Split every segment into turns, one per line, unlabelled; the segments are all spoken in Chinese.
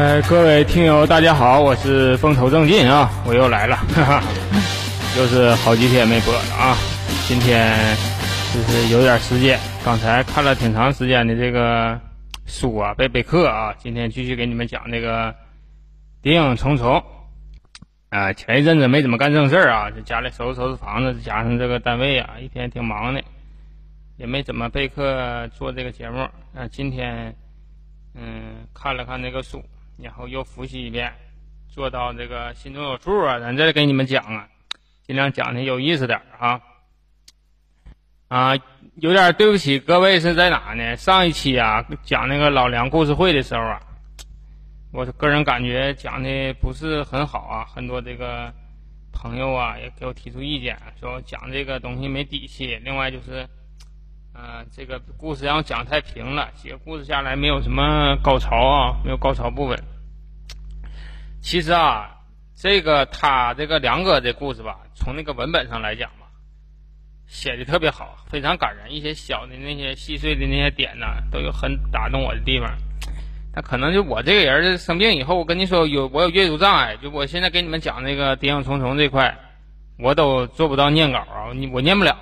呃，各位听友，大家好，我是风头正劲啊，我又来了，哈哈，又是好几天没播了啊。今天就是有点时间，刚才看了挺长时间的这个书啊，背背课啊，今天继续给你们讲这个《谍影重重》啊。前一阵子没怎么干正事儿啊，就家里收拾收拾房子，加上这个单位啊，一天挺忙的，也没怎么备课做这个节目。啊，今天嗯看了看这个书。然后又复习一遍，做到这个心中有数啊！咱这给你们讲啊，尽量讲的有意思点啊。啊，有点对不起各位是在哪呢？上一期啊讲那个老梁故事会的时候啊，我个人感觉讲的不是很好啊，很多这个朋友啊也给我提出意见，说讲这个东西没底气。另外就是，嗯，这个故事让我讲太平了，几个故事下来没有什么高潮啊，没有高潮部分。其实啊，这个他这个梁哥的故事吧，从那个文本上来讲吧，写的特别好，非常感人。一些小的那些细碎的那些点呢，都有很打动我的地方。那可能就我这个人生病以后，我跟你说有我有阅读障碍，就我现在给你们讲那个谍影重重这块，我都做不到念稿啊，你我念不了。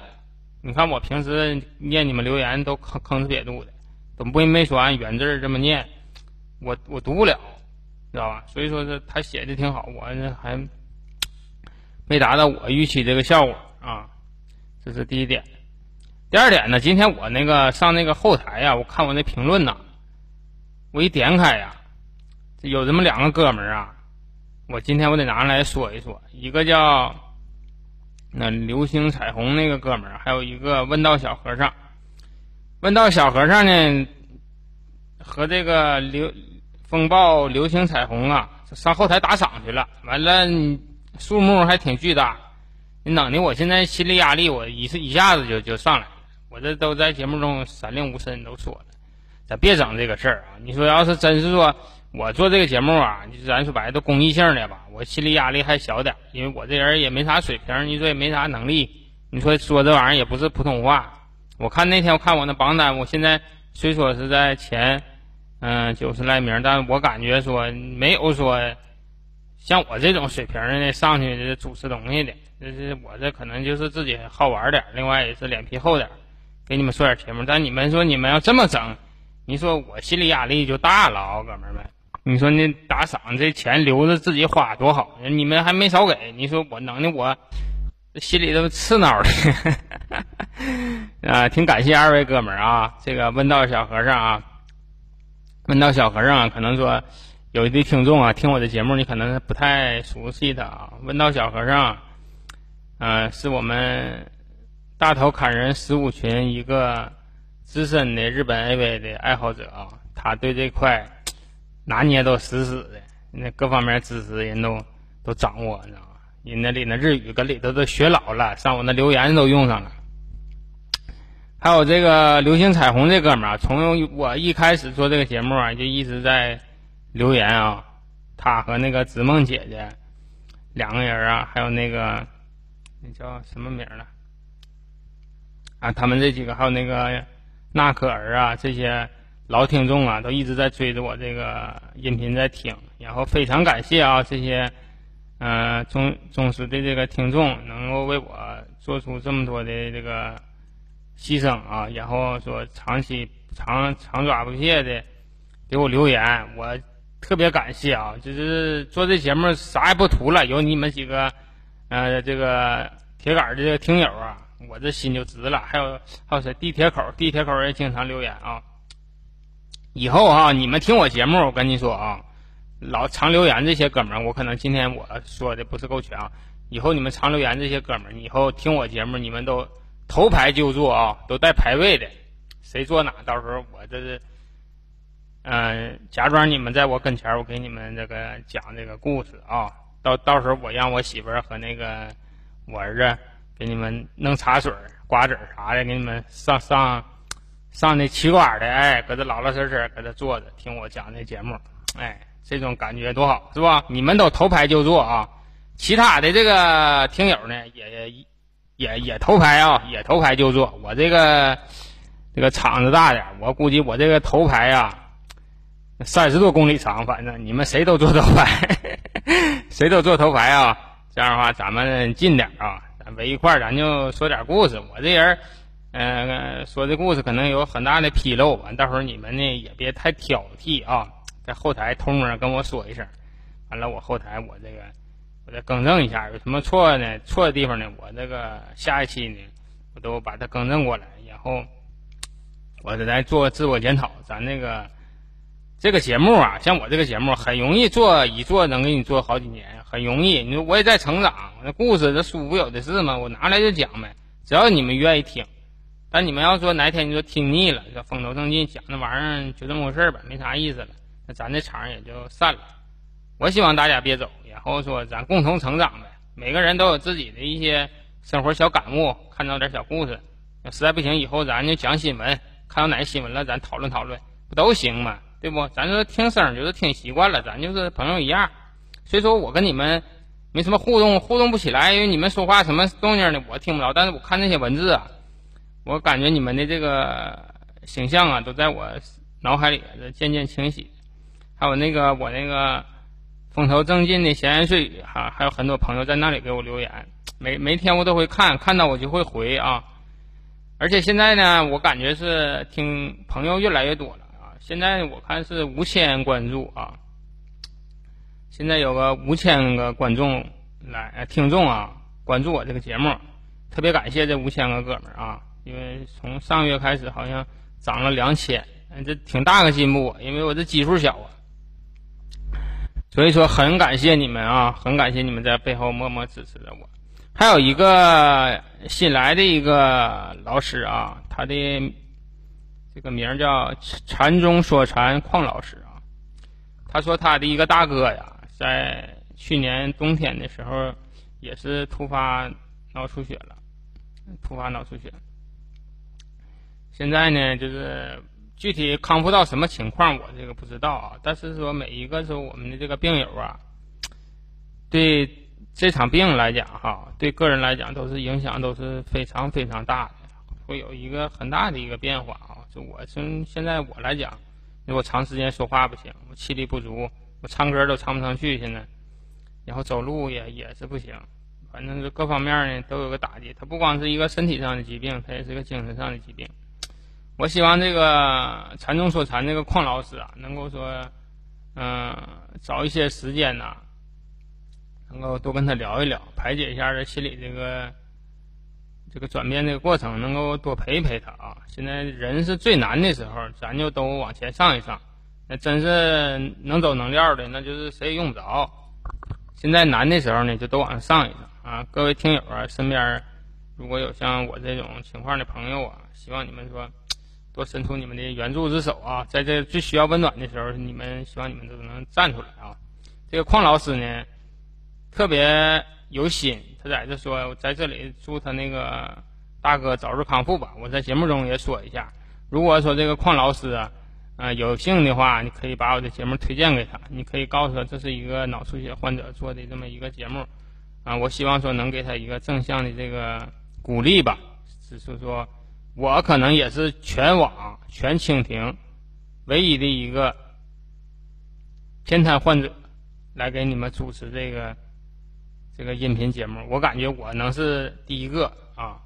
你看我平时念你们留言都吭吭哧瘪肚的，都不没说按原字这么念，我我读不了。知道吧？所以说是他写的挺好，我这还没达到我预期这个效果啊。这是第一点。第二点呢，今天我那个上那个后台呀，我看我那评论呐，我一点开呀，有这么两个哥们儿啊，我今天我得拿来说一说。一个叫那流星彩虹那个哥们儿，还有一个问道小和尚。问道小和尚呢，和这个流。风暴流星彩虹啊，上后台打赏去了，完了数目还挺巨大，你弄的我现在心理压力，我一一下子就就上来了。我这都在节目中三令五申都说了，咱别整这个事儿啊！你说要是真是说我做这个节目啊，就咱说白了都公益性的吧，我心理压力还小点，因为我这人也没啥水平，你说也没啥能力，你说说这玩意儿也不是普通话。我看那天我看我那榜单，我现在虽说是在前。嗯，九十来名，但我感觉说没有说像我这种水平的上去主持东西的，就是我这可能就是自己好玩点，另外也是脸皮厚点，给你们说点题目。但你们说你们要这么整，你说我心理压力就大了啊，哥们儿们。你说那打赏这钱留着自己花多好，你们还没少给，你说我弄的我心里都刺挠的。啊，挺感谢二位哥们儿啊，这个问道小和尚啊。问道小和尚啊，可能说有的听众啊，听我的节目，你可能不太熟悉他啊。问道小和尚，嗯，是我们大头砍人十五群一个资深的日本 AV 的爱好者啊，他对这块拿捏都死死的，那各方面知识人都都掌握，你知道吗？人那里那日语搁里头都学老了，上我那留言都用上了。还有这个流星彩虹这哥们儿，从我一开始做这个节目啊，就一直在留言啊。他和那个子梦姐姐两个人啊，还有那个那叫什么名了啊？他们这几个还有那个纳可儿啊，这些老听众啊，都一直在追着我这个音频在听。然后非常感谢啊，这些嗯忠忠实的这个听众，能够为我做出这么多的这个。牺牲啊，然后说长期长长抓不懈的给我留言，我特别感谢啊！就是做这节目啥也不图了，有你们几个呃这个铁杆的这个听友啊，我这心就直了。还有还有谁？地铁口，地铁口也经常留言啊。以后啊，你们听我节目，我跟你说啊，老常留言这些哥们儿，我可能今天我说的不是够全啊。以后你们常留言这些哥们儿，以后听我节目，你们都。头排就坐啊，都带排位的，谁坐哪，到时候我这是，嗯，假装你们在我跟前，我给你们这个讲这个故事啊。到到时候我让我媳妇儿和那个我儿子给你们弄茶水、瓜子啥的，给你们上上上那气管的，哎，搁这老老实实搁这坐着听我讲这节目，哎，这种感觉多好，是吧？你们都头排就坐啊，其他的这个听友呢也。也也头排啊，也头排就坐。我这个这个场子大点，我估计我这个头排啊，三十多公里长，反正你们谁都做头牌，谁都做头牌啊！这样的话，咱们近点啊，咱围一块，咱就说点故事。我这人，嗯，说的故事可能有很大的纰漏，完到时候你们呢也别太挑剔啊，在后台偷摸跟我说一声，完了我后台我这个我再更正一下，有什么错呢？错的地方呢，我这个下一期呢，我都把它更正过来，然后我再来做自我检讨。咱那个。这个节目啊，像我这个节目很容易做，一做能给你做好几年，很容易。你说我也在成长，那故事这书不有的是吗？我拿来就讲呗，只要你们愿意听。但你们要说哪天你说听腻了，这风头正劲讲那玩意儿就这么回事吧，没啥意思了，那咱这场也就散了。我希望大家别走，然后说咱共同成长呗。每个人都有自己的一些生活小感悟，看到点小故事。实在不行，以后咱就讲新闻，看到哪新闻了，咱讨论讨论，不都行吗？对不？咱说听声就是听习惯了，咱就是朋友一样。所以说我跟你们没什么互动，互动不起来，因为你们说话什么动静呢，我听不着。但是我看那些文字啊，我感觉你们的这个形象啊，都在我脑海里渐渐清晰。还有那个我那个风头正劲的闲言碎语哈，还有很多朋友在那里给我留言，每每天我都会看，看到我就会回啊。而且现在呢，我感觉是听朋友越来越多了啊。现在我看是五千关注啊，现在有个五千个观众来听众啊，关注我这个节目，特别感谢这五千个哥们儿啊，因为从上月开始好像涨了两千，这挺大个进步，因为我这基数小啊，所以说很感谢你们啊，很感谢你们在背后默默支持着我。还有一个新来的一个老师啊，他的。这个名叫禅中说禅邝老师啊，他说他的一个大哥呀，在去年冬天的时候也是突发脑出血了，突发脑出血。现在呢，就是具体康复到什么情况，我这个不知道啊。但是说每一个说我们的这个病友啊，对这场病来讲哈，对个人来讲都是影响都是非常非常大的，会有一个很大的一个变化啊。就我从现在我来讲，因为我长时间说话不行，我气力不足，我唱歌都唱不上去。现在，然后走路也也是不行，反正是各方面呢都有个打击。它不光是一个身体上的疾病，它也是个精神上的疾病。我希望这个禅宗说禅这个邝老师啊，能够说，嗯，找一些时间呐，能够多跟他聊一聊，排解一下这心里这个。这个转变这个过程，能够多陪陪他啊！现在人是最难的时候，咱就都往前上一上。那真是能走能撂的，那就是谁也用不着。现在难的时候呢，就都往上上一上啊！各位听友啊，身边如果有像我这种情况的朋友啊，希望你们说多伸出你们的援助之手啊！在这最需要温暖的时候，你们希望你们都能站出来啊！这个邝老师呢，特别有心。他在这说，在这里祝他那个大哥早日康复吧。我在节目中也说一下，如果说这个邝老师啊，啊有幸的话，你可以把我的节目推荐给他，你可以告诉他这是一个脑出血患者做的这么一个节目，啊，我希望说能给他一个正向的这个鼓励吧。只是说，我可能也是全网全蜻蜓唯一的一个偏瘫患者，来给你们主持这个。这个音频节目，我感觉我能是第一个啊，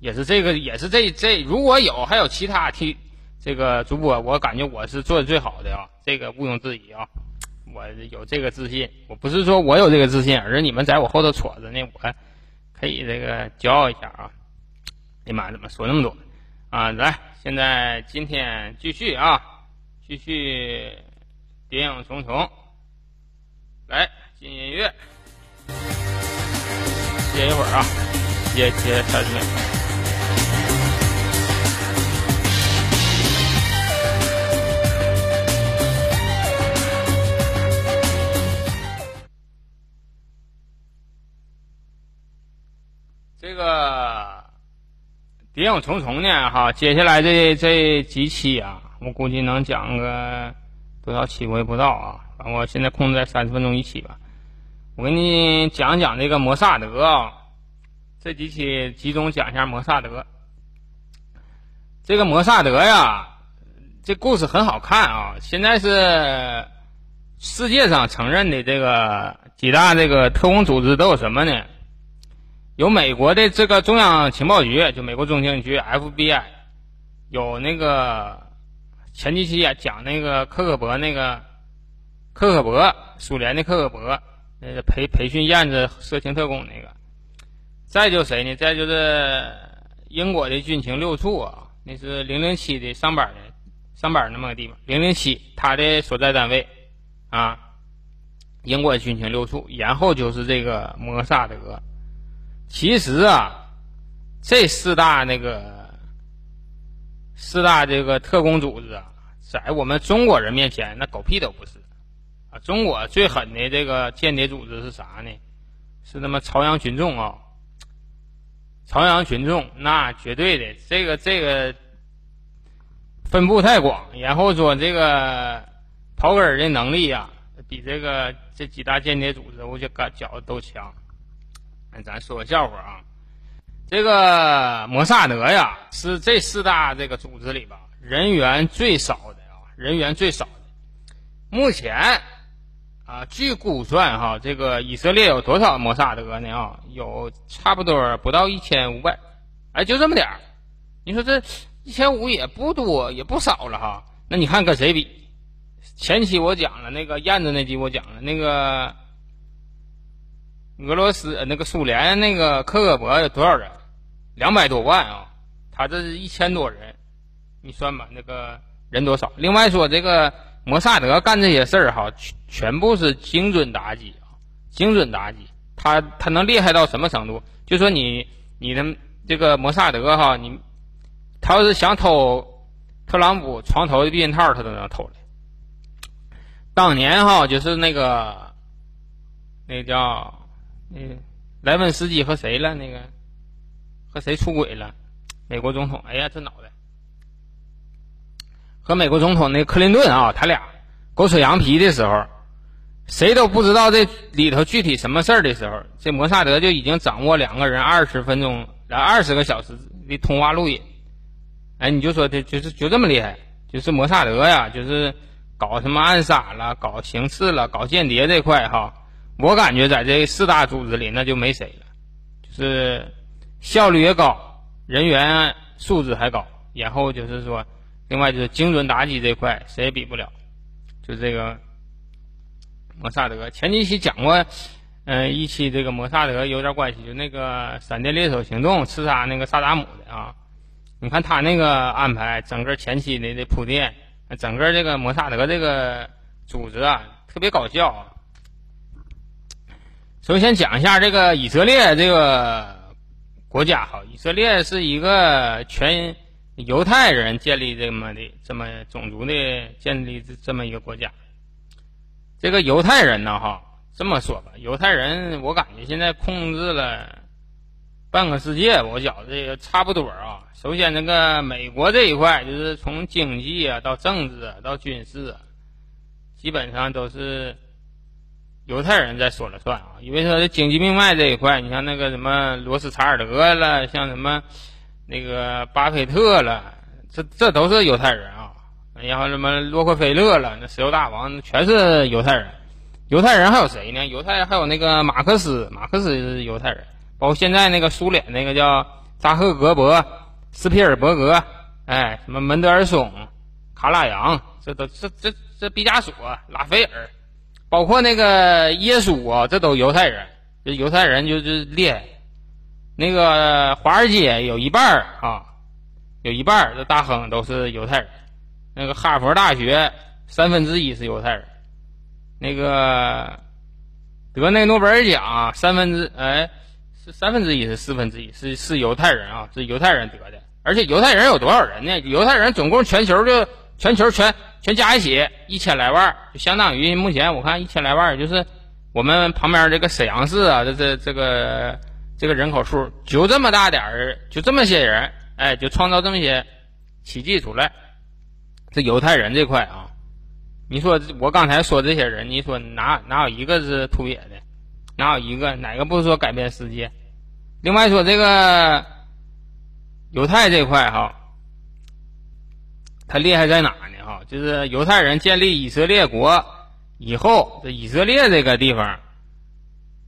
也是这个，也是这这，如果有还有其他听这个主播，我感觉我是做的最好的啊，这个毋庸置疑啊，我有这个自信，我不是说我有这个自信，而是你们在我后头戳着呢，我可以这个骄傲一下啊。哎妈，怎么说那么多啊？来，现在今天继续啊，继续谍影重重，来进音乐。歇一会儿啊，歇歇三十秒。谍影重重呢，哈，接下来这这几期啊，我估计能讲个多少期我也不知道啊，反正我现在控制在三十分钟一期吧。我给你讲讲这个摩萨德啊，这几期集中讲一下摩萨德。这个摩萨德呀，这故事很好看啊！现在是世界上承认的这个几大这个特工组织都有什么呢？有美国的这个中央情报局，就美国中情局 FBI，有那个前几期讲那个克格勃那个克格勃，苏联的克格勃，那个培培训燕子色情特工那个。再就谁呢？再就是英国的军情六处啊，那是零零七的上班的上班那么个地方。零零七他的所在单位啊，英国军情六处，然后就是这个摩萨德。其实啊，这四大那个四大这个特工组织啊，在我们中国人面前那狗屁都不是啊。中国最狠的这个间谍组织是啥呢？是他妈朝阳群众啊。朝阳群众那绝对的，这个这个分布太广，然后说这个刨根儿的能力呀，比这个这几大间谍组织，我觉得觉都强。咱说个笑话啊，这个摩萨德呀，是这四大这个组织里吧，人员最少的啊，人员最少的，目前。啊，据估算哈，这个以色列有多少摩萨德呢？啊，有差不多不到一千五百，哎，就这么点儿。你说这一千五也不多，也不少了哈。那你看跟谁比？前期我讲了那个燕子那集，我讲了那个俄罗斯那个苏联那个克格勃有多少人？两百多万啊，他这是一千多人，你算吧，那个人多少？另外说这个。摩萨德干这些事儿哈，全全部是精准打击啊，精准打击。他他能厉害到什么程度？就说你你的这个摩萨德哈，你他要是想偷特朗普床头的避孕套，他都能偷来。当年哈，就是那个那叫那莱文斯基和谁了？那个和谁出轨了？美国总统？哎呀，这脑袋！和美国总统那克林顿啊，他俩狗扯羊皮的时候，谁都不知道这里头具体什么事儿的时候，这摩萨德就已经掌握两个人二十分钟、来二十个小时的通话录音。哎，你就说这就是就这么厉害，就是摩萨德呀，就是搞什么暗杀了、搞行刺了、搞间谍这块哈，我感觉在这四大组织里那就没谁了，就是效率也高，人员素质还高，然后就是说。另外就是精准打击这块，谁也比不了。就这个摩萨德，前几期讲过，嗯，一期这个摩萨德有点关系，就那个闪电猎手行动刺杀那个萨达姆的啊。你看他那个安排，整个前期的这铺垫，整个这个摩萨德这个组织啊，特别搞笑。首先讲一下这个以色列这个国家哈，以色列是一个全。犹太人建立这么的这么种族的建立这么一个国家，这个犹太人呢，哈，这么说吧，犹太人我感觉现在控制了半个世界，我觉得这个差不多啊。首先，那个美国这一块，就是从经济啊到政治啊到军事，啊，基本上都是犹太人在说了算啊。因为说这经济命脉这一块，你像那个什么罗斯柴尔德了，像什么。那个巴菲特了，这这都是犹太人啊。然后什么洛克菲勒了，那石油大王全是犹太人。犹太人还有谁呢？犹太还有那个马克思，马克思是犹太人。包括现在那个苏联那个叫扎克格伯、斯皮尔伯格，哎，什么门德尔松、卡拉扬，这都这这这毕加索、拉斐尔，包括那个耶稣啊，这都犹太人。这犹太人就是厉害。那个华尔街有一半儿啊，有一半儿的大亨都是犹太人。那个哈佛大学三分之一是犹太人。那个得那诺贝尔奖三分之哎是三分之一是四分之一是是犹太人啊，是犹太人得的。而且犹太人有多少人呢？犹太人总共全球就全球全全加一起一千来万，就相当于目前我看一千来万，就是我们旁边这个沈阳市啊，这这这个。这个人口数就这么大点儿，就这么些人，哎，就创造这么些奇迹出来。这犹太人这块啊，你说我刚才说这些人，你说哪哪有一个是土野的？哪有一个哪个不是说改变世界？另外说这个犹太这块哈，他厉害在哪呢？哈，就是犹太人建立以色列国以后，这以色列这个地方，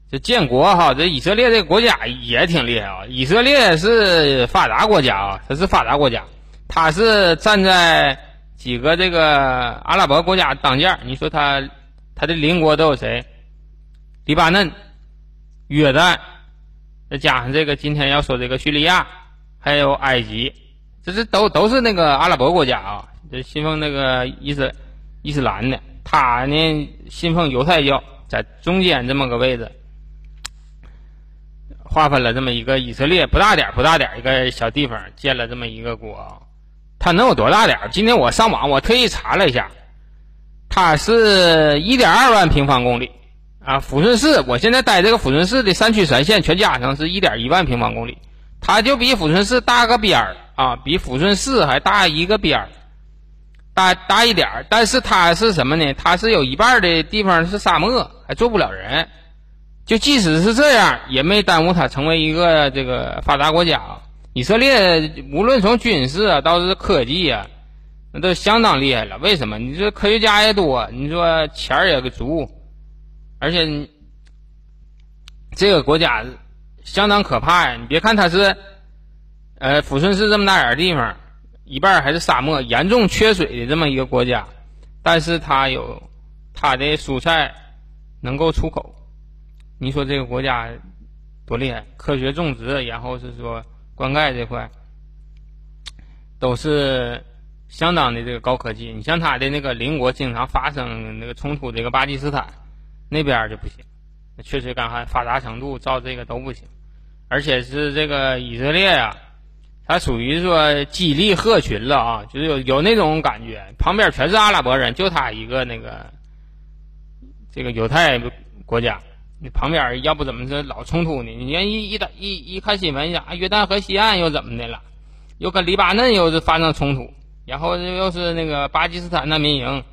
这建国哈，这以色列这个国家也挺厉害啊。以色列是发达国家啊，它是发达国家，它是站在几个这个阿拉伯国家当间你说它它的邻国都有谁？黎巴嫩、约旦，再加上这个今天要说这个叙利亚，还有埃及。这是都都是那个阿拉伯国家啊，这信奉那个伊斯伊斯兰的，他呢信奉犹太教，在中间这么个位置，划分了这么一个以色列不大点不大点一个小地方，建了这么一个国，它能有多大点今天我上网我特意查了一下，它是一点二万平方公里。啊，抚顺市我现在待这个抚顺市的三区三县全加上是一点一万平方公里，它就比抚顺市大个边儿。啊，比抚顺市还大一个边儿，大大一点儿，但是它是什么呢？它是有一半的地方是沙漠，还坐不了人。就即使是这样，也没耽误它成为一个这个发达国家。以色列无论从军事啊，到是科技啊，那都相当厉害了。为什么？你说科学家也多，你说钱儿也足，而且这个国家相当可怕呀！你别看它是。呃，抚顺市这么大点地方，一半还是沙漠，严重缺水的这么一个国家，但是它有它的蔬菜能够出口。你说这个国家多厉害？科学种植，然后是说灌溉这块都是相当的这个高科技。你像它的那个邻国经常发生那个冲突，这个巴基斯坦那边就不行，确实干旱发达程度照这个都不行，而且是这个以色列呀。他属于说激励鹤群了啊，就是有有那种感觉，旁边全是阿拉伯人，就他一个那个这个犹太国家，你旁边要不怎么是老冲突呢？你看一一打一一看新闻，啊，约旦河西岸又怎么的了？又跟黎巴嫩又是发生冲突，然后又是那个巴基斯坦难民营，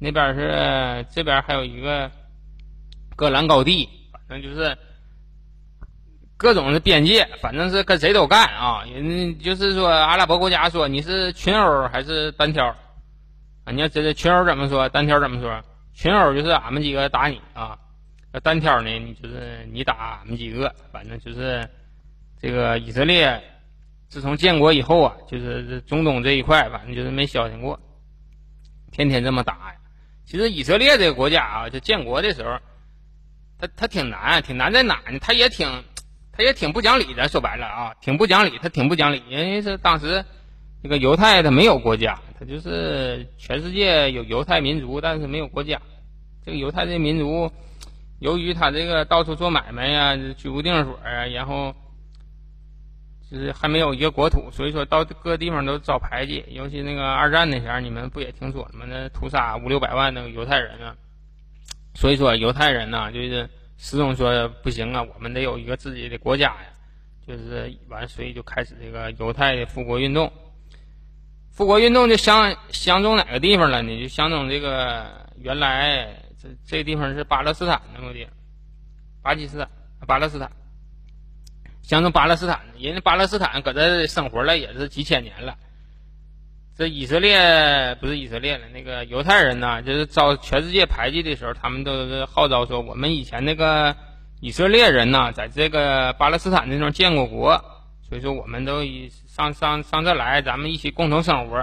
那边是这边还有一个戈兰高地，反正就是。各种的边界，反正是跟谁都干啊！人就是说，阿拉伯国家说你是群殴还是单挑啊？你要这群殴怎么说？单挑怎么说？群殴就是俺们几个打你啊，单挑呢，你就是你打俺们几个。反正就是这个以色列自从建国以后啊，就是中东这一块，反正就是没消停过，天天这么打呀。其实以色列这个国家啊，就建国的时候，他他挺难，挺难在哪呢？他也挺。他也挺不讲理的，说白了啊，挺不讲理。他挺不讲理，因为是当时这个犹太他没有国家，他就是全世界有犹太民族，但是没有国家。这个犹太这民族，由于他这个到处做买卖呀，居无定所啊，然后就是还没有一个国土，所以说到各地方都遭排挤。尤其那个二战那前儿，你们不也听说了吗？那屠杀五六百万那个犹太人啊，所以说犹太人呢，就是。始终说不行啊，我们得有一个自己的国家呀，就是完，所以就开始这个犹太的复国运动。复国运动就相相中哪个地方了呢？就相中这个原来这这地方是巴勒斯坦那个地，巴基斯坦、巴勒斯坦，相中巴勒斯坦，人家巴勒斯坦搁这生活了也是几千年了。这以色列不是以色列了，那个犹太人呢，就是遭全世界排挤的时候，他们都是号召说，我们以前那个以色列人呢，在这个巴勒斯坦那地方建过国，所以说我们都以上上上这来，咱们一起共同生活。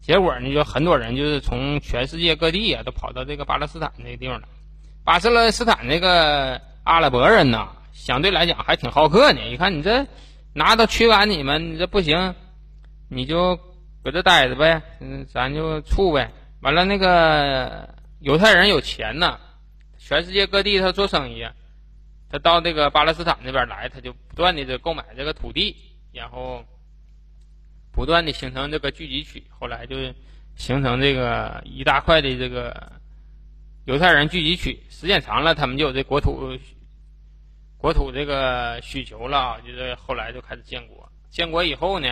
结果呢，就很多人就是从全世界各地啊，都跑到这个巴勒斯坦那个地方了。巴勒斯坦那个阿拉伯人呢，相对来讲还挺好客呢。一看你这拿刀驱赶你们，你这不行，你就。搁这待着呗，嗯，咱就处呗。完了，那个犹太人有钱呐，全世界各地他做生意，他到这个巴勒斯坦那边来，他就不断的这购买这个土地，然后不断的形成这个聚集区，后来就形成这个一大块的这个犹太人聚集区。时间长了，他们就有这国土国土这个需求了，就是后来就开始建国。建国以后呢？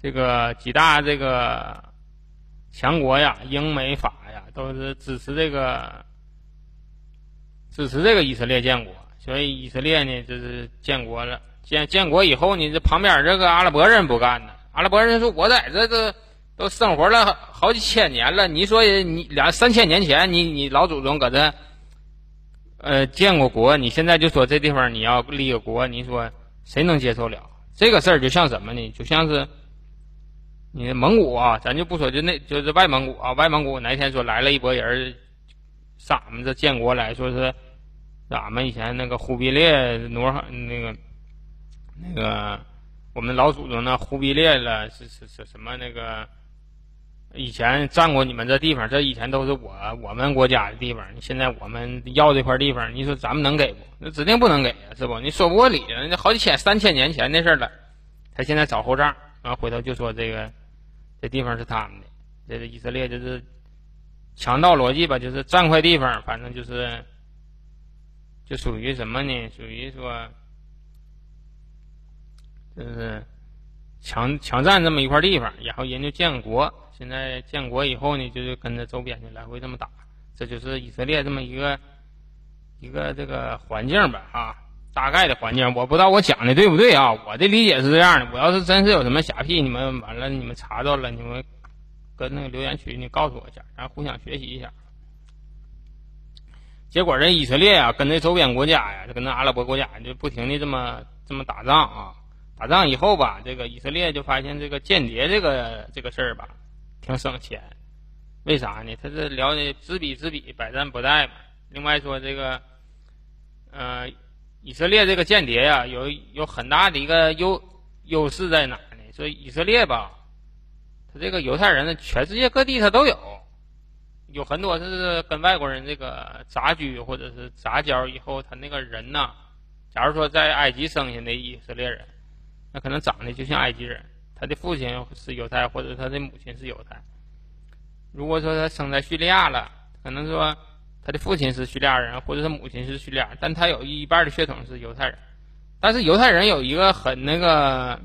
这个几大这个强国呀，英美法呀，都是支持这个支持这个以色列建国，所以以色列呢就是建国了。建建国以后呢，这旁边这个阿拉伯人不干呢。阿拉伯人说：“我在这这都生活了好几千年了。你说你两三千年前，你你老祖宗搁这呃建过国，你现在就说这地方你要立个国，你说谁能接受了？这个事儿就像什么呢？就像是你蒙古啊，咱就不说，就那就是外蒙古啊，外蒙古哪天说来了一拨人上俺们这建国来说是俺们以前那个忽必烈努尔那个那个我们老祖宗那忽必烈了是是是什么那个以前占过你们这地方，这以前都是我我们国家的地方，现在我们要这块地方，你说咱们能给不？那指定不能给啊，是不？你说不过理，人家好几千、三千年前的事了，他现在找后账，然后回头就说这个这地方是他们的，这个以色列就是强盗逻辑吧，就是占块地方，反正就是就属于什么呢？属于说就是强强占这么一块地方，然后人就建国，现在建国以后呢，就是跟着周边的来回这么打，这就是以色列这么一个。一个这个环境吧，啊，大概的环境，我不知道我讲的对不对啊？我的理解是这样的，我要是真是有什么瞎屁，你们完了，你们查到了，你们跟那个留言区你告诉我一下，咱互相学习一下。结果这以色列呀，跟这周边国家呀，就跟那阿拉伯国家就不停的这么这么打仗啊，打仗以后吧，这个以色列就发现这个间谍这个这个事儿吧，挺省钱，为啥呢？他是聊的知彼知彼，百战不殆嘛。另外说这个，呃，以色列这个间谍呀，有有很大的一个优优势在哪呢？说以色列吧，他这个犹太人呢，全世界各地他都有，有很多是跟外国人这个杂居或者是杂交以后，他那个人呐，假如说在埃及生下的以色列人，那可能长得就像埃及人，他的父亲是犹太，或者他的母亲是犹太。如果说他生在叙利亚了，可能说。他的父亲是叙利亚人，或者是母亲是叙利亚，但他有一半的血统是犹太人。但是犹太人有一个很那个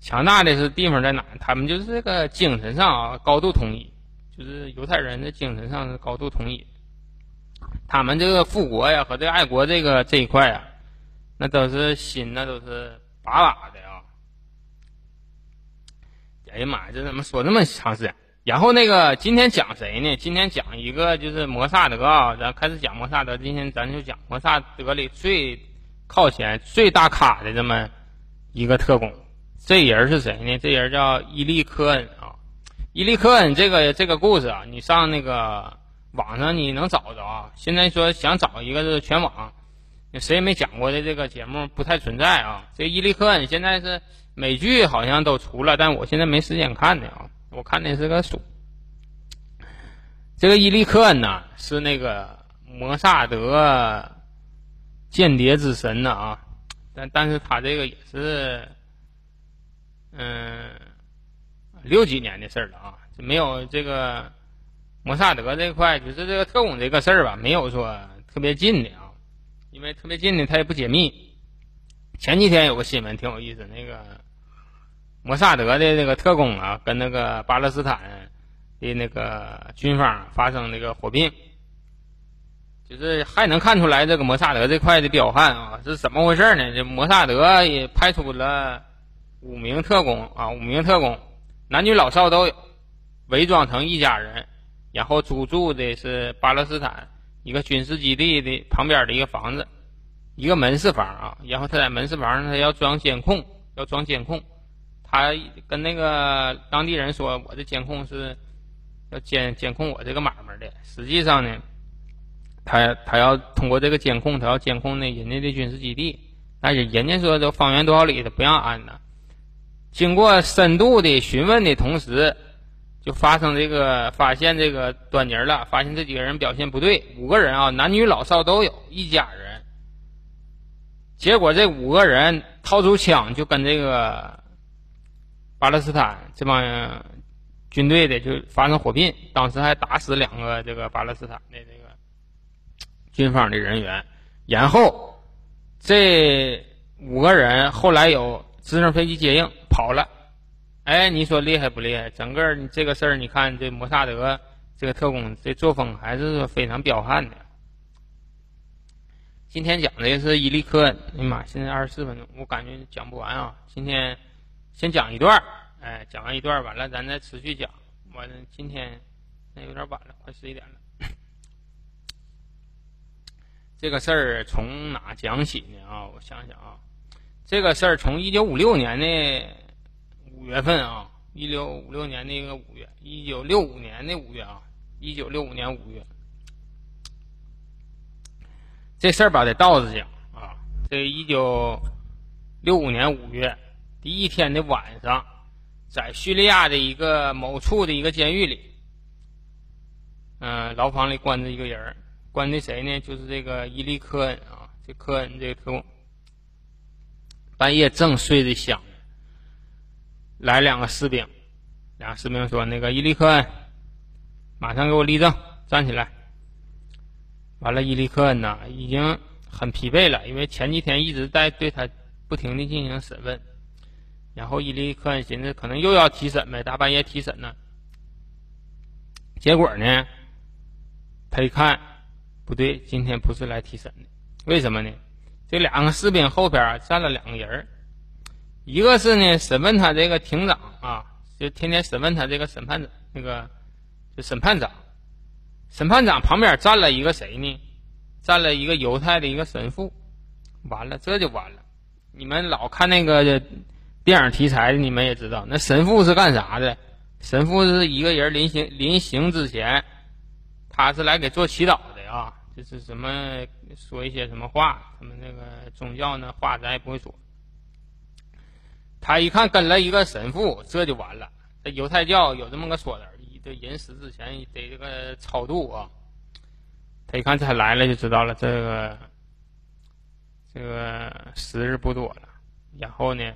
强大的是地方在哪？他们就是这个精神上啊高度统一，就是犹太人的精神上是高度统一。他们这个复国呀和这爱国这个这一块啊，那都是心那都是把把的啊。哎呀妈呀，这怎么说那么长时间？然后那个今天讲谁呢？今天讲一个就是摩萨德啊，咱开始讲摩萨德。今天咱就讲摩萨德里最靠前、最大咖的这么一个特工。这人是谁呢？这人叫伊利科恩啊。伊利科恩这个这个故事啊，你上那个网上你能找着啊。现在说想找一个是全网谁也没讲过的这个节目不太存在啊。这伊利科恩现在是美剧好像都出了，但我现在没时间看的啊。我看的是个书，这个伊利克恩呢是那个摩萨德间谍之神呢啊，但但是他这个也是，嗯，六几年的事儿了啊，就没有这个摩萨德这块，就是这个特工这个事儿吧，没有说特别近的啊，因为特别近的他也不解密。前几天有个新闻挺有意思，那个。摩萨德的那个特工啊，跟那个巴勒斯坦的那个军方发生那个火并，就是还能看出来这个摩萨德这块的彪悍啊，是怎么回事呢？这摩萨德也派出了五名特工啊，五名特工，男女老少都有，伪装成一家人，然后租住的是巴勒斯坦一个军事基地的旁边的一个房子，一个门市房啊，然后他在门市房上他要装监控，要装监控。他跟那个当地人说：“我的监控是要监监控我这个买卖的。实际上呢，他他要通过这个监控，他要监控那人家的军事基地。但是人家说这方圆多少里他不让安呢。经过深度的询问的同时，就发生这个发现这个端倪了，发现这几个人表现不对。五个人啊，男女老少都有，一家人。结果这五个人掏出枪就跟这个。”巴勒斯坦这帮军队的就发生火并，当时还打死两个这个巴勒斯坦的这个军方的人员，然后这五个人后来有直升飞机接应跑了，哎，你说厉害不厉害？整个这个事儿，你看这摩萨德这个特工这作风还是非常彪悍的。今天讲的是伊利克恩，哎妈，现在二十四分钟，我感觉讲不完啊，今天。先讲一段哎，讲完一段完了，咱再持续讲。完了，今天那有点晚了，快十一点了。这个事儿从哪讲起呢？啊，我想想啊，这个事儿从一九五六年的五月份啊，一九五六年那个五月，一九六五年的五月啊，一九六五年五月，这事儿吧得倒着讲啊。这一九六五年五月第一天的晚上，在叙利亚的一个某处的一个监狱里，嗯，牢房里关着一个人。关的谁呢？就是这个伊利科恩啊，这科恩这个特工，半夜正睡得香，来两个士兵，两个士兵说：“那个伊利科恩，马上给我立正，站起来。”完了，伊利科恩呐，已经很疲惫了，因为前几天一直在对他不停的进行审问，然后伊利克恩寻思可能又要提审呗，大半夜提审呢，结果呢，他一看。不对，今天不是来提审的，为什么呢？这两个士兵后边站了两个人一个是呢审问他这个庭长啊，就天天审问他这个审判长，那个就审判长，审判长旁边站了一个谁呢？站了一个犹太的一个神父。完了，这就完了。你们老看那个电影题材的，你们也知道，那神父是干啥的？神父是一个人临行临行之前，他是来给做祈祷的。啊，就是什么说一些什么话，他们那个宗教那话咱也不会说。他一看跟了一个神父，这就完了。这犹太教有这么个说的，这人死之前得这个超度啊。他一看他来了，就知道了这个这个时日不多了。然后呢，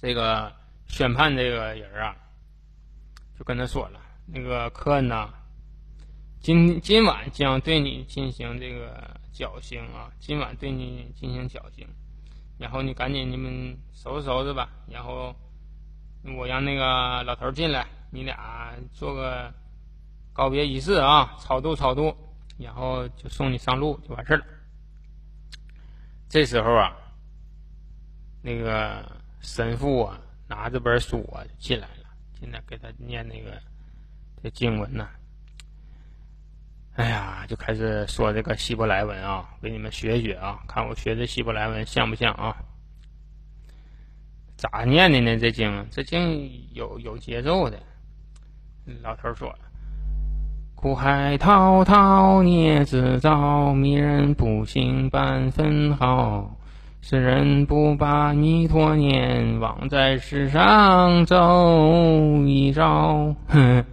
这个宣判这个人啊，就跟他说了，那个科恩呐。今今晚将对你进行这个绞刑啊！今晚对你进行绞刑，然后你赶紧你们收拾收拾吧。然后我让那个老头进来，你俩做个告别仪式啊，超度超度，然后就送你上路就完事了。这时候啊，那个神父啊拿着本书啊就进来了，进来给他念那个这经文呢。哎呀，就开始说这个希伯来文啊，给你们学学啊，看我学的希伯来文像不像啊？咋念的呢？这经，这经有有节奏的。老头说：“苦海滔滔，孽自造，迷人不醒半分好。世人不把弥陀念，枉在世上走一遭。”哼，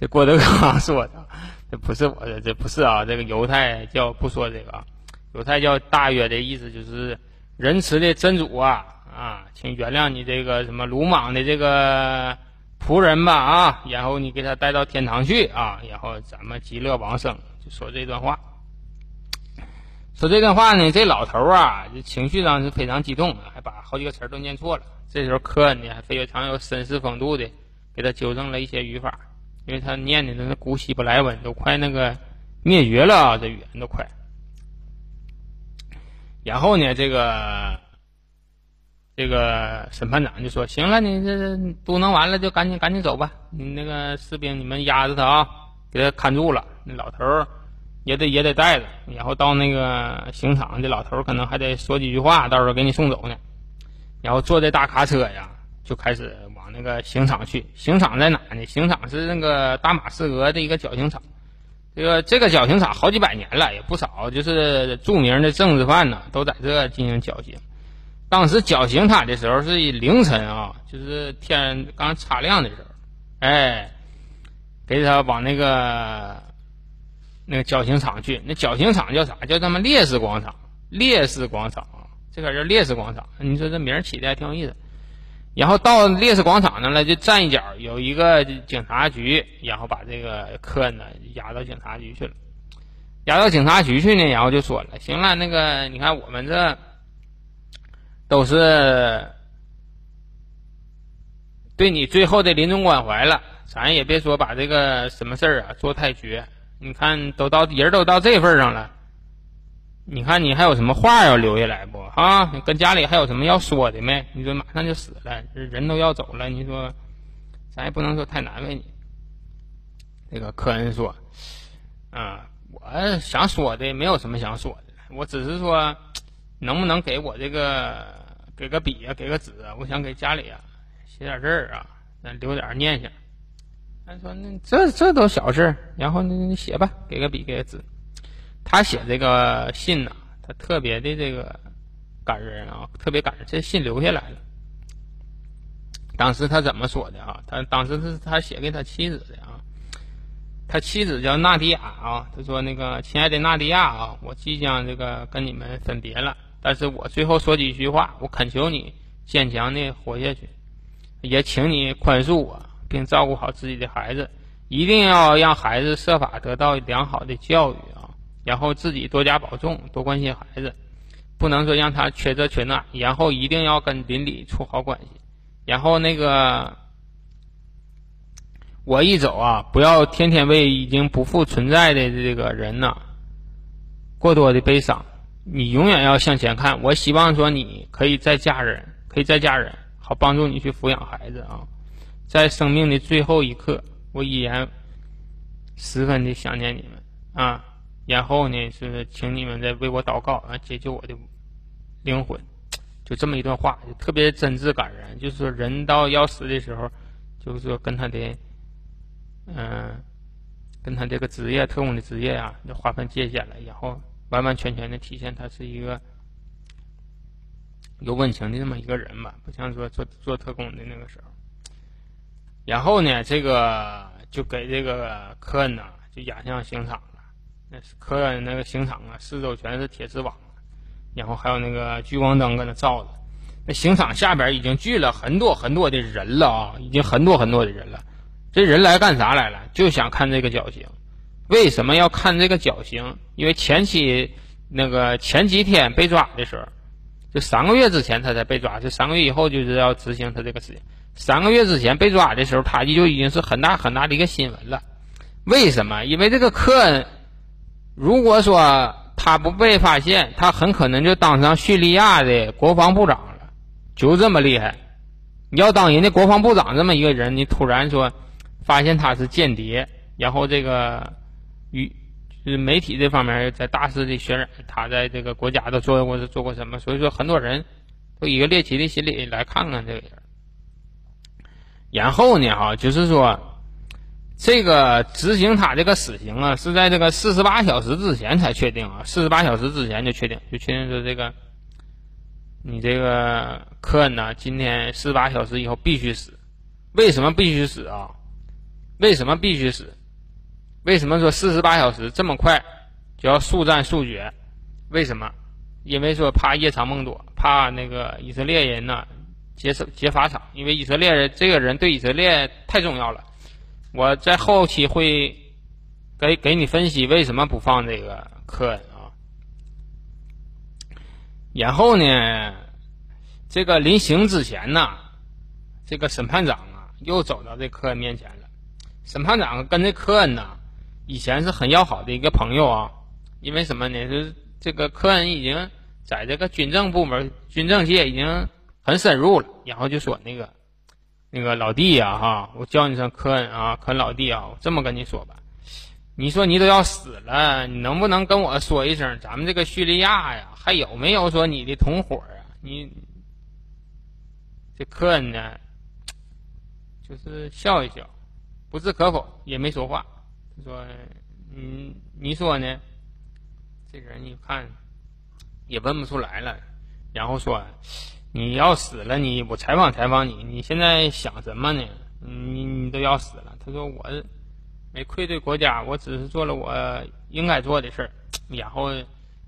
这郭德纲说的。这不是我的，这不是啊！这个犹太教不说这个，犹太教大约的意思就是仁慈的真主啊啊，请原谅你这个什么鲁莽的这个仆人吧啊，然后你给他带到天堂去啊，然后咱们极乐往生，就说这段话。说这段话呢，这老头啊，这情绪上是非常激动，还把好几个词儿都念错了。这时候科恩呢，还非常有绅士风度的给他纠正了一些语法。因为他念的那是古希伯来文，都快那个灭绝了啊！这语言都快。然后呢，这个这个审判长就说：“行了，你这都能完了，就赶紧赶紧走吧。你那个士兵，你们压着他啊，给他看住了。那老头儿也得也得带着。然后到那个刑场，这老头儿可能还得说几句话，到时候给你送走呢。然后坐这大卡车呀，就开始往。”那个刑场去，刑场在哪呢？刑场是那个大马士革的一个绞刑场。这个这个绞刑场好几百年了，也不少，就是著名的政治犯呢，都在这进行绞刑。当时绞刑他的时候是凌晨啊，就是天刚擦亮的时候，哎，给他往那个那个绞刑场去。那绞刑场叫啥？叫他妈烈士广场。烈士广场，这个叫烈士广场。你说这名起的还挺有意思。然后到烈士广场那了，就站一角有一个警察局，然后把这个科恩呢押到警察局去了。押到警察局去呢，然后就说了：“行了，那个你看我们这都是对你最后的临终关怀了，咱也别说把这个什么事儿啊做太绝。你看都到人都到这份上了，你看你还有什么话要留下来不？啊，跟家里还有什么要说的没？你说马上就死了，人都要走了，你说咱也不能说太难为你。那个科恩说：“啊，我想说的没有什么想说的，我只是说，能不能给我这个给个笔啊，给个纸啊？我想给家里啊写点字儿啊，留点念想。”他说：“那这这都小事，然后你写吧，给个笔，给个纸。”他写这个信呢，他特别的这个感人啊，特别感人。这信留下来了。当时他怎么说的啊？他当时是他写给他妻子的啊。他妻子叫纳迪亚啊。他说：“那个亲爱的纳迪亚啊，我即将这个跟你们分别了，但是我最后说几句话，我恳求你坚强的活下去，也请你宽恕我，并照顾好自己的孩子，一定要让孩子设法得到良好的教育啊。”然后自己多加保重，多关心孩子，不能说让他缺这缺那。然后一定要跟邻里处好关系。然后那个我一走啊，不要天天为已经不复存在的这个人呐过多的悲伤。你永远要向前看。我希望说你可以再嫁人，可以再嫁人，好帮助你去抚养孩子啊。在生命的最后一刻，我依然十分的想念你们啊。然后呢，是请你们再为我祷告啊，解救我的灵魂。就这么一段话，就特别真挚感人。就是说，人到要死的时候，就是说跟他的，嗯，跟他这个职业，特工的职业啊，就划分界限了。然后完完全全的体现他是一个有温情的这么一个人吧，不像说做做特工的那个时候。然后呢，这个就给这个科恩呐，就押上刑场了。那科恩那个刑场啊，四周全是铁丝网，然后还有那个聚光灯搁那照着。那刑场下边已经聚了很多很多的人了啊，已经很多很多的人了。这人来干啥来了？就想看这个绞刑。为什么要看这个绞刑？因为前期那个前几天被抓的时候，就三个月之前他才被抓，就三个月以后就是要执行他这个事情。三个月之前被抓的时候，他就已经是很大很大的一个新闻了。为什么？因为这个科恩。如果说他不被发现，他很可能就当上叙利亚的国防部长了，就这么厉害。你要当人家国防部长这么一个人，你突然说发现他是间谍，然后这个与就是媒体这方面在大肆的渲染他在这个国家都做过做过什么，所以说很多人都一个猎奇的心理来看看这个人。然后呢，哈，就是说。这个执行他这个死刑啊，是在这个四十八小时之前才确定啊，四十八小时之前就确定，就确定说这个，你这个科恩呢，今天四十八小时以后必须死。为什么必须死啊？为什么必须死？为什么说四十八小时这么快就要速战速决？为什么？因为说怕夜长梦多，怕那个以色列人呢劫手劫法场，因为以色列人这个人对以色列太重要了。我在后期会给给你分析为什么不放这个科恩啊。然后呢，这个临行之前呢，这个审判长啊又走到这科恩面前了。审判长跟这科恩呢以前是很要好的一个朋友啊，因为什么呢？是这个科恩已经在这个军政部门、军政界已经很深入了，然后就说那个。那个老弟呀，哈，我叫你声科恩啊，科恩老弟啊，我这么跟你说吧，你说你都要死了，你能不能跟我说一声，咱们这个叙利亚呀，还有没有说你的同伙啊？你这科恩呢，就是笑一笑，不置可否，也没说话。他说：“嗯，你说呢？”这人一看也问不出来了，然后说。你要死了，你我采访采访你，你现在想什么呢？你你都要死了。他说我没愧对国家，我只是做了我应该做的事儿。然后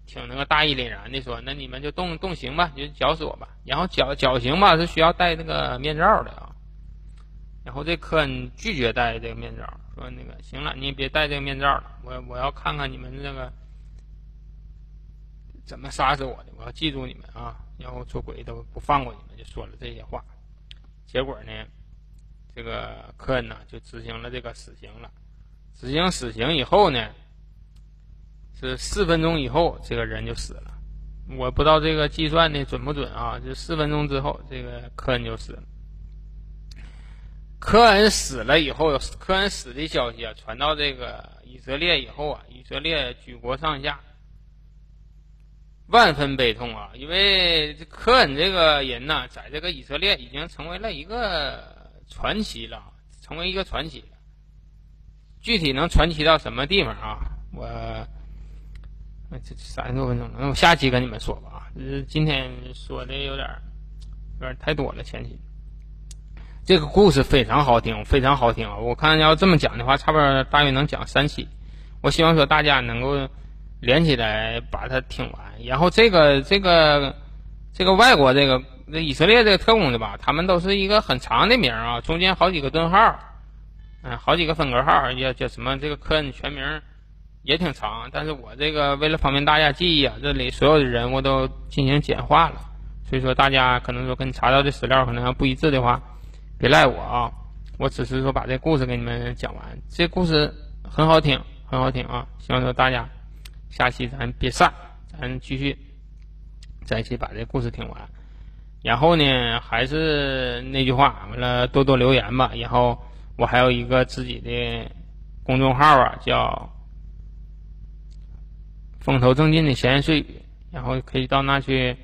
挺那个大义凛然的说：“那你们就动动刑吧，就绞死我吧。”然后绞绞刑吧是需要戴那个面罩的啊。然后这科恩拒绝戴这个面罩，说：“那个行了，你也别戴这个面罩了，我我要看看你们那个怎么杀死我的，我要记住你们啊。”然后做鬼都不放过你们，就说了这些话。结果呢，这个科恩呢就执行了这个死刑了。执行死刑以后呢，是四分钟以后，这个人就死了。我不知道这个计算的准不准啊？就四分钟之后，这个科恩就死了。科恩死了以后，科恩死的消息啊传到这个以色列以后啊，以色列举国上下万分悲痛啊，因为科恩这个人呢，在这个以色列已经成为了一个传奇了，成为一个传奇。具体能传奇到什么地方啊？我这三十多分钟，那我下期跟你们说吧啊！今天说的有点有点太多了，前期。这个故事非常好听，非常好听啊！我看要这么讲的话，差不多大约能讲三期。我希望说大家能够连起来把它听完。然后这个这个这个外国这个这以色列这个特工的吧，他们都是一个很长的名啊，中间好几个顿号。嗯，好几个分格号，叫叫什么？这个科恩全名也挺长，但是我这个为了方便大家记忆啊，这里所有的人我都进行简化了。所以说大家可能说跟查到的史料可能不一致的话，别赖我啊。我只是说把这故事给你们讲完，这故事很好听，很好听啊。希望说大家下期咱别散，咱继续在一起把这故事听完。然后呢，还是那句话，完了多多留言吧，然后。我还有一个自己的公众号啊，叫“风头正劲”的闲言碎语，然后可以到那去，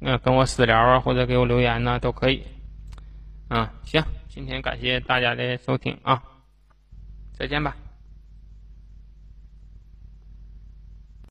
呃，跟我私聊啊，或者给我留言呢，都可以。啊，行，今天感谢大家的收听啊，再见吧。